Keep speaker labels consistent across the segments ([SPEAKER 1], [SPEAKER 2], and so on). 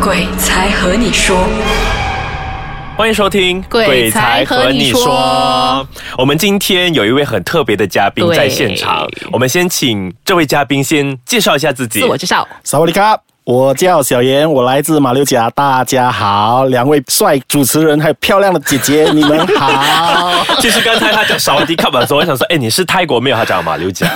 [SPEAKER 1] 鬼才和你说。
[SPEAKER 2] 欢迎收听《
[SPEAKER 3] 鬼才和你说。
[SPEAKER 2] 我们今天有一位很特别的嘉宾在现场，我们先请这位嘉宾先介绍一下自己。
[SPEAKER 3] 自我介绍，
[SPEAKER 4] 萨瓦迪卡，我叫小严，我来自马六甲，大家好，两位帅主持人还有漂亮的姐姐，你们好。
[SPEAKER 2] 其 实刚才他讲沙瓦迪卡的时候，我想说，哎，你是泰国没有？他讲马六甲，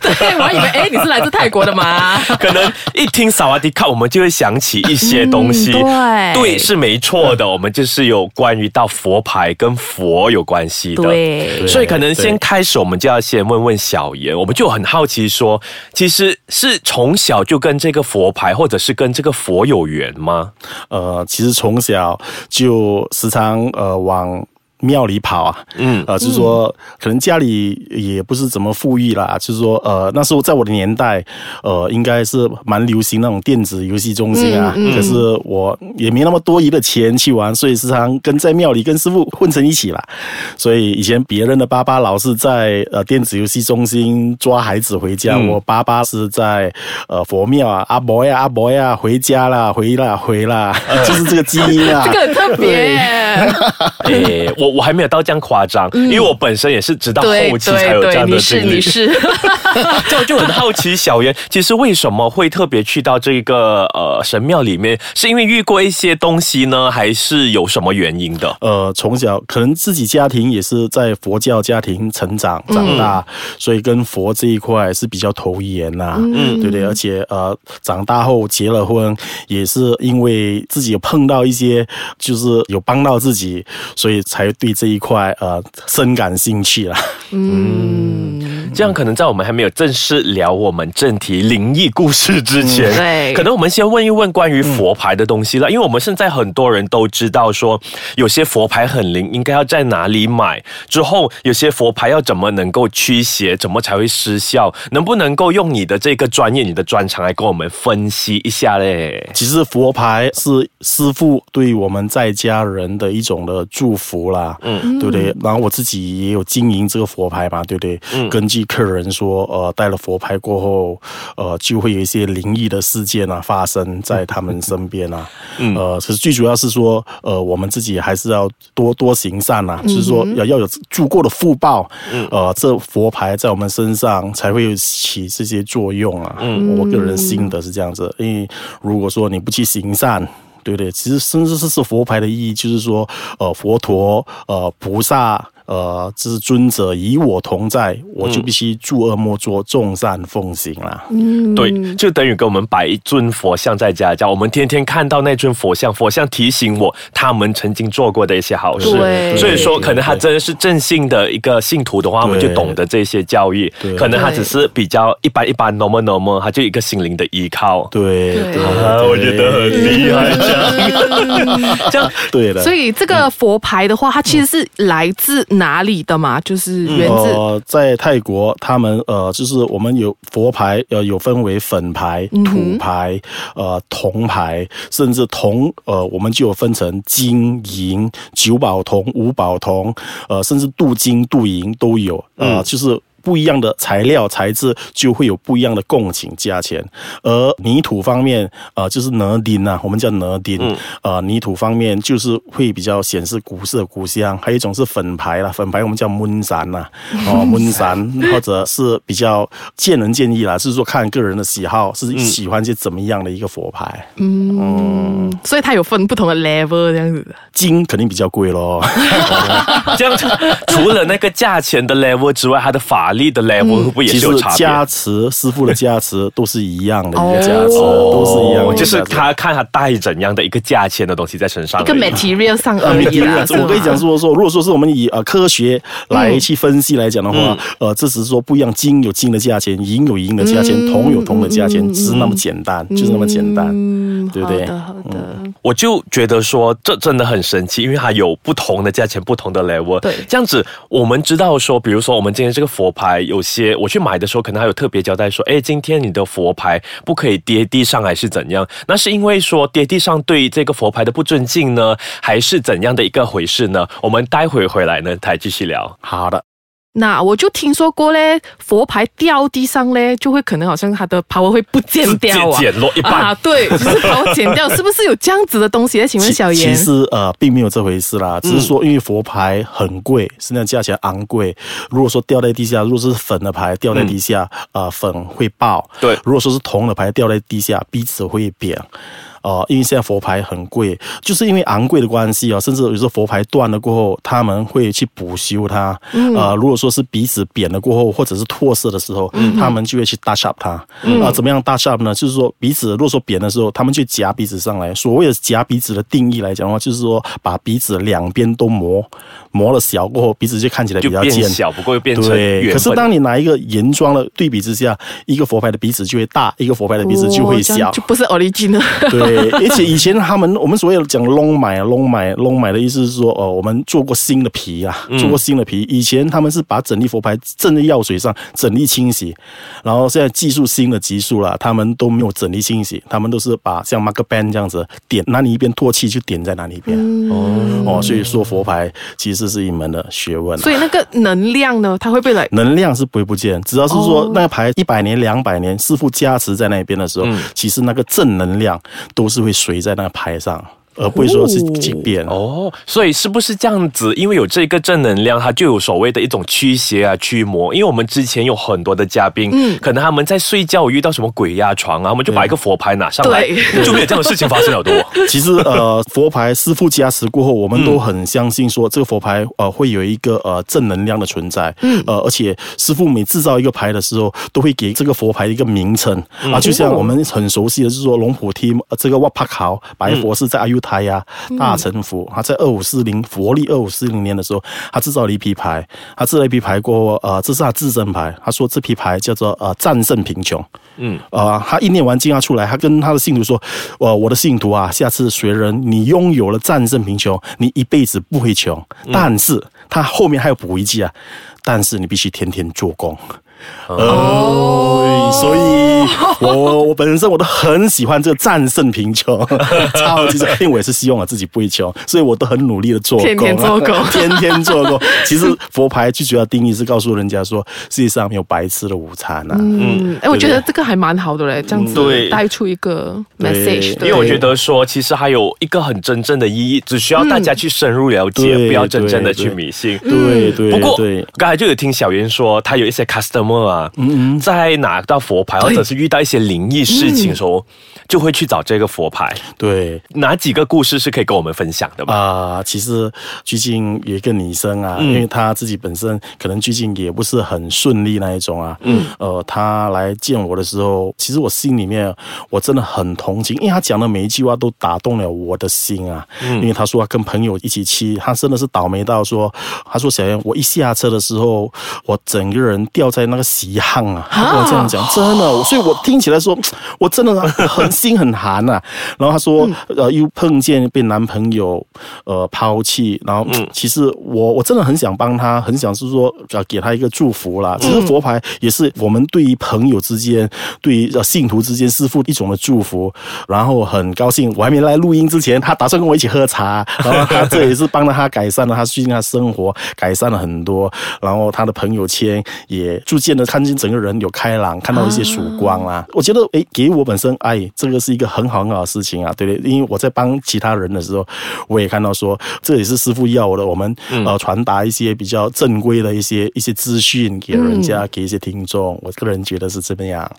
[SPEAKER 3] 对，我还以为哎，你是来自泰国的吗？
[SPEAKER 2] 可能一听萨瓦迪卡，我们就会想起一些东西。
[SPEAKER 3] 嗯对
[SPEAKER 2] 对，是没错的。我们就是有关于到佛牌跟佛有关系的。
[SPEAKER 3] 对
[SPEAKER 2] 所以可能先开始，我们就要先问问小严，我们就很好奇说，其实是从小就跟这个佛牌，或者是跟这个佛有缘吗？
[SPEAKER 4] 呃，其实从小就时常呃往。庙里跑啊，
[SPEAKER 2] 嗯
[SPEAKER 4] 呃，就是说，可能家里也不是怎么富裕啦，就是说，呃，那时候在我的年代，呃，应该是蛮流行那种电子游戏中心啊，可是我也没那么多余的钱去玩，所以时常跟在庙里跟师傅混成一起啦。所以以前别人的爸爸老是在呃电子游戏中心抓孩子回家，
[SPEAKER 2] 嗯
[SPEAKER 4] 我爸爸是在呃佛庙啊，阿伯呀阿伯呀回家啦，回啦回啦，就是这个基因啊。
[SPEAKER 3] 这个很特别耶，
[SPEAKER 2] 诶、我我还没有到这样夸张，因为我本身也是直到后期才有这
[SPEAKER 3] 对对，
[SPEAKER 2] 样的
[SPEAKER 3] 你是
[SPEAKER 2] 经历
[SPEAKER 3] 你。是，
[SPEAKER 2] 这我就很好奇，小袁其实为什么会特别去到这个呃神庙里面？是因为遇过一些东西呢，还是有什么原因的？
[SPEAKER 4] 呃，从小可能自己家庭也是在佛教家庭成长长大，所以跟佛这一块是比较投缘呐、嗯，对不对？而且呃，长大后结了婚，也是因为自己碰到一些，就是就是有帮到自己，所以才对这一块呃深感兴趣啦。
[SPEAKER 3] 嗯，
[SPEAKER 2] 这样可能在我们还没有正式聊我们正题灵异故事之前，
[SPEAKER 3] 嗯对
[SPEAKER 2] 可能我们先问一问关于佛牌的东西了，因为我们现在很多人都知道说，有些佛牌很灵，应该要在哪里买，之后有些佛牌要怎么能够驱邪，怎么才会失效，能不能够用你的这个专业、你的专长来跟我们分析一下嘞？
[SPEAKER 4] 其实佛牌是师傅对我们在家人的一种的祝福啦，嗯，对不对？然后我自己也有经营这个佛牌嘛，对不对？嗯，根据客人说，呃，带了佛牌过后，呃，就会有一些灵异的事件啊发生在他们身边啊，嗯，呃，其实最主要是说，呃，我们自己还是要多多行善啊，就是说要要有足够的福报，呃，这佛牌在我们身上才会有起这些作用啊。嗯，我个人心得是这样子，因为如果说你不去行善。对不对？其实甚至是是佛牌的意义，就是说，呃，佛陀、呃，菩萨、呃，至尊者与我同在，我就必须诸恶莫作，众善奉行啦。
[SPEAKER 2] 嗯对，就等于给我们摆一尊佛像在家家，我们天天看到那尊佛像，佛像提醒我他们曾经做过的一些好事。
[SPEAKER 3] 对
[SPEAKER 2] 所以说，可能他真的是正信的一个信徒的话，我们就懂得这些教育。
[SPEAKER 4] 对
[SPEAKER 2] 可能他只是比较一般一般 normal normal，他就一个心灵的依靠。
[SPEAKER 4] 对
[SPEAKER 2] 啊，我觉得很厉害，这样 这样
[SPEAKER 4] 对的。
[SPEAKER 3] 所以这个佛牌的话，它其实是来自哪里的嘛？就是源自
[SPEAKER 4] 呃，在泰国，他们呃，就是我们有佛牌，呃，有分为粉牌、土牌、呃，铜牌，甚至铜，呃，我们就有分成金银、九宝铜、五宝铜，呃，甚至镀金、镀银都有，呃，就是。不一样的材料材质就会有不一样的供给价钱，而泥土方面，呃，就是 ner 丁啊，我们叫 ner 丁，呃，泥土方面就是会比较显示古色古香，还有一种是粉牌啦，粉牌我们叫闷散呐，哦，闷散 或者是比较见仁见义啦，就是说看个人的喜好，是喜欢些怎么样的一个佛牌，
[SPEAKER 3] 嗯，所以它有分不同的 level 这样子。
[SPEAKER 4] 金肯定比较贵咯。
[SPEAKER 2] 这样，除了那个价钱的 level 之外，它的法力的 level 会不会也
[SPEAKER 4] 其实
[SPEAKER 2] 是有差别？
[SPEAKER 4] 加持师傅的加持都是一样的一个加持，
[SPEAKER 3] 哦
[SPEAKER 4] 都是一样
[SPEAKER 2] 就是他看他带怎样的一个价钱的东西在身上。
[SPEAKER 3] 一个 material 上
[SPEAKER 4] 呃，
[SPEAKER 3] 而已啦。
[SPEAKER 4] 我跟你讲说说，如果说是我们以呃科学来去分析来讲的话，呃，这只是说不一样，金有金的价钱，银有银的价钱，铜有铜的价钱，只是那么简单，就是那么简单，
[SPEAKER 3] 嗯，
[SPEAKER 4] 对不对？
[SPEAKER 3] 好的，好的。
[SPEAKER 2] 我就觉得说这真的很神奇，因为它有不同的价钱、不同的 level。
[SPEAKER 3] 对。
[SPEAKER 2] 这样子我们知道说，比如说我们今天这个佛牌，牌有些我去买的时候，可能还有特别交代说，哎，今天你的佛牌不可以跌地上，还是怎样？那是因为说跌地上对这个佛牌的不尊敬呢，还是怎样的一个回事呢？我们待会回来呢，再继续聊。
[SPEAKER 4] 好的。
[SPEAKER 3] 那我就听说过嘞，佛牌掉地上嘞，就会可能好像它的 power 会不见掉啊，
[SPEAKER 2] 减减落一半
[SPEAKER 3] 啊，对，就是 power 减掉，是不是有这样子的东西？请问小
[SPEAKER 4] 其
[SPEAKER 3] 严，
[SPEAKER 4] 实呃，并没有这回事啦，只是说因为佛牌很贵，是那价钱昂贵。如果说掉在地下，如果是粉的牌掉在地下，呃，粉会爆。
[SPEAKER 2] 对
[SPEAKER 4] 如果说是铜的牌掉在地下，彼此会扁。呃，因为现在佛牌很贵，就是因为昂贵的关系啊，甚至有时候佛牌断了过后，他们会去补修它。呃，如果说是鼻子扁了过后，或者是脱色的时候，他们就会去 touch up 它。啊、怎么样 touch up 呢？就是说鼻子如果说扁的时候，他们就夹鼻子上来。所谓的夹鼻子的定义来讲的话，就是说把鼻子两边都磨磨了小过后，鼻子就看起来
[SPEAKER 2] 就
[SPEAKER 4] 比较尖。
[SPEAKER 2] 变小，不过又变成
[SPEAKER 4] 对，可是当你拿一个原装的对比之下，一个佛牌的鼻子就会大，一个佛牌的鼻子就会小
[SPEAKER 3] 哦就。不是 original。
[SPEAKER 4] 对，而且以前他们我们所谓的讲 long 买 long 买 long 买的意思是说，哦，我们做过新的皮啊，做过新的皮。以前他们是把整粒佛牌浸在药水上，整粒清洗，然后现在技术新的技术了，他们都没有整粒清洗，他们都是把像 marker band 这样子点，哪里一边唾弃就点在哪里一边。哦，所以说佛牌其实是一门的学问、啊。
[SPEAKER 3] 所以那个能量呢，它会不会来？
[SPEAKER 4] 能量是不会不见，只要是说那个牌一百年、两百年，师傅加持在那边的时候，其实那个正能量都不是会随在那个牌上，而不会说是即变。
[SPEAKER 2] 哦，所以是不是这样子？因为有这个正能量，它就有所谓的一种驱邪啊、驱魔。因为我们之前有很多的嘉宾，嗯，可能他们在睡觉遇到什么鬼压床啊，他们就把一个佛牌拿上来，就没有这样的事情发生了多。
[SPEAKER 4] 其实呃，佛牌师傅加持过后，我们都很相信说这个佛牌呃会有一个呃正能量的存在。嗯，呃，而且师傅每制造一个牌的时候，都会给这个佛牌一个名称、啊，就像我们很熟悉的，就是说龙虎梯呃这个瓦帕考白佛是在阿尤台呀、大成佛，他在二五四零佛历二五四零年的时候，他制造了一批牌，他制造了一批牌过后，呃，这是他自身牌，他说这批牌叫做呃战胜贫穷。
[SPEAKER 2] 嗯，
[SPEAKER 4] 啊、他一念完经啊出来，他跟他的信徒说：“呃，我的信徒啊，下次学人你拥有了战胜贫穷，你一辈子不会穷。但是他后面还有补一句啊，但是你必须天天做工。”哦，所以我我本身我都很喜欢这个战胜贫穷，超级因为我也是希望我自己不会穷，所以我都很努力的做工、啊，
[SPEAKER 3] 天天做工。
[SPEAKER 4] 天天做工。其实佛牌最主要定义是告诉人家说，世界上没有白吃的午餐啊。
[SPEAKER 3] 嗯，哎，我觉得这个还蛮好的嘞，这样子
[SPEAKER 2] 对。
[SPEAKER 3] 带出一个 message。
[SPEAKER 2] 因为我觉得说，其实还有一个很真正的意义，只需要大家去深入了解，
[SPEAKER 4] 对
[SPEAKER 2] 不要真正的去迷信。
[SPEAKER 4] 对对
[SPEAKER 2] 不过
[SPEAKER 4] 对，
[SPEAKER 2] 刚才就有听小袁说，他有一些 customer 啊，在拿到佛牌或者是遇到一些灵异事情的时候，就会去找这个佛牌。
[SPEAKER 4] 对。
[SPEAKER 2] 哪几个故事是可以跟我们分享的吗？
[SPEAKER 4] 啊、其实最近有一个女生啊，因为她自己本身可能最近也不是很顺利那一种啊，嗯，呃，她来见我的时候，其实我心里面我真的很同情，因为她讲的每一句话都打动了我的心啊，因为她说她跟朋友一起去，她真的是倒霉到说，她说小燕，我一下车的时候，我整个人掉在那个席巷啊，我这样讲，真的，所以我听起来说，我真的很心很寒呐、然后他说，呃，又碰见被男朋友呃抛弃，然后、其实我我真的很想帮他，很想是说呃给他一个祝福啦。其实佛牌也是我们对于朋友之间、对于呃信徒之间师傅一种的祝福。然后很高兴，我还没来录音之前，他打算跟我一起喝茶，然后他这也是帮了他改善了他最近她生活改善了很多，然后他的朋友圈也逐渐的看见整个人有开朗，看到一些曙光啦。我觉得诶，给我本身哎，这个是一个很好很好的事情啊，对不对？因为我在帮其他人的时候，我也看到说这也是师傅要的，我们、呃传达一些比较正规的一些一些资讯给人家，给一些听众。我个人觉得是这么样。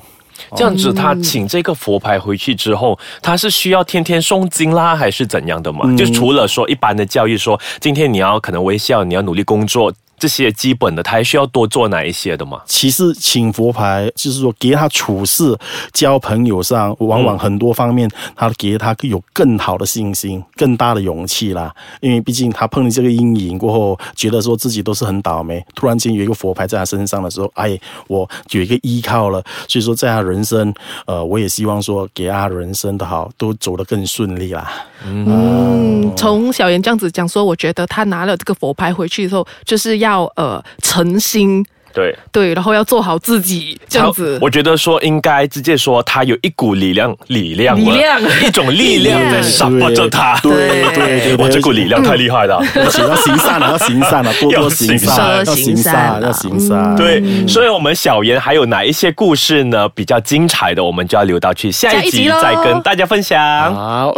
[SPEAKER 2] 这样子，他请这个佛牌回去之后，他是需要天天诵经啦，还是怎样的嘛？就除了说一般的教育说，今天你要可能微笑，你要努力工作。这些基本的，他还需要多做哪一些的吗？
[SPEAKER 4] 其实请佛牌就是说，给他处事、交朋友上，往往很多方面，他给他有更好的信心、更大的勇气啦。因为毕竟他碰了这个阴影过后，觉得说自己都是很倒霉，突然间有一个佛牌在他身上的时候，哎，我有一个依靠了。所以说，在他人生，呃，我也希望说，给他人生的好都走得更顺利啦。
[SPEAKER 3] 嗯，从小严这样子讲说，我觉得他拿了这个佛牌回去之后，就是要呃诚心
[SPEAKER 2] 对，
[SPEAKER 3] 对，然后要做好自己，这样子。
[SPEAKER 2] 我觉得说应该直接说他有一股力量，力量，
[SPEAKER 3] 力量
[SPEAKER 2] 一种力量在 support 着他。
[SPEAKER 4] 对对对
[SPEAKER 2] 哇，
[SPEAKER 4] 对，
[SPEAKER 2] 这股力量太厉害了。
[SPEAKER 4] 要行善了，要行善了，多多行善，
[SPEAKER 3] 要行善
[SPEAKER 4] 要行善，要行善。
[SPEAKER 2] 对，所以我们小严还有哪一些故事呢？比较精彩的，我们就要留到去下一集再跟大家分享。
[SPEAKER 4] 好。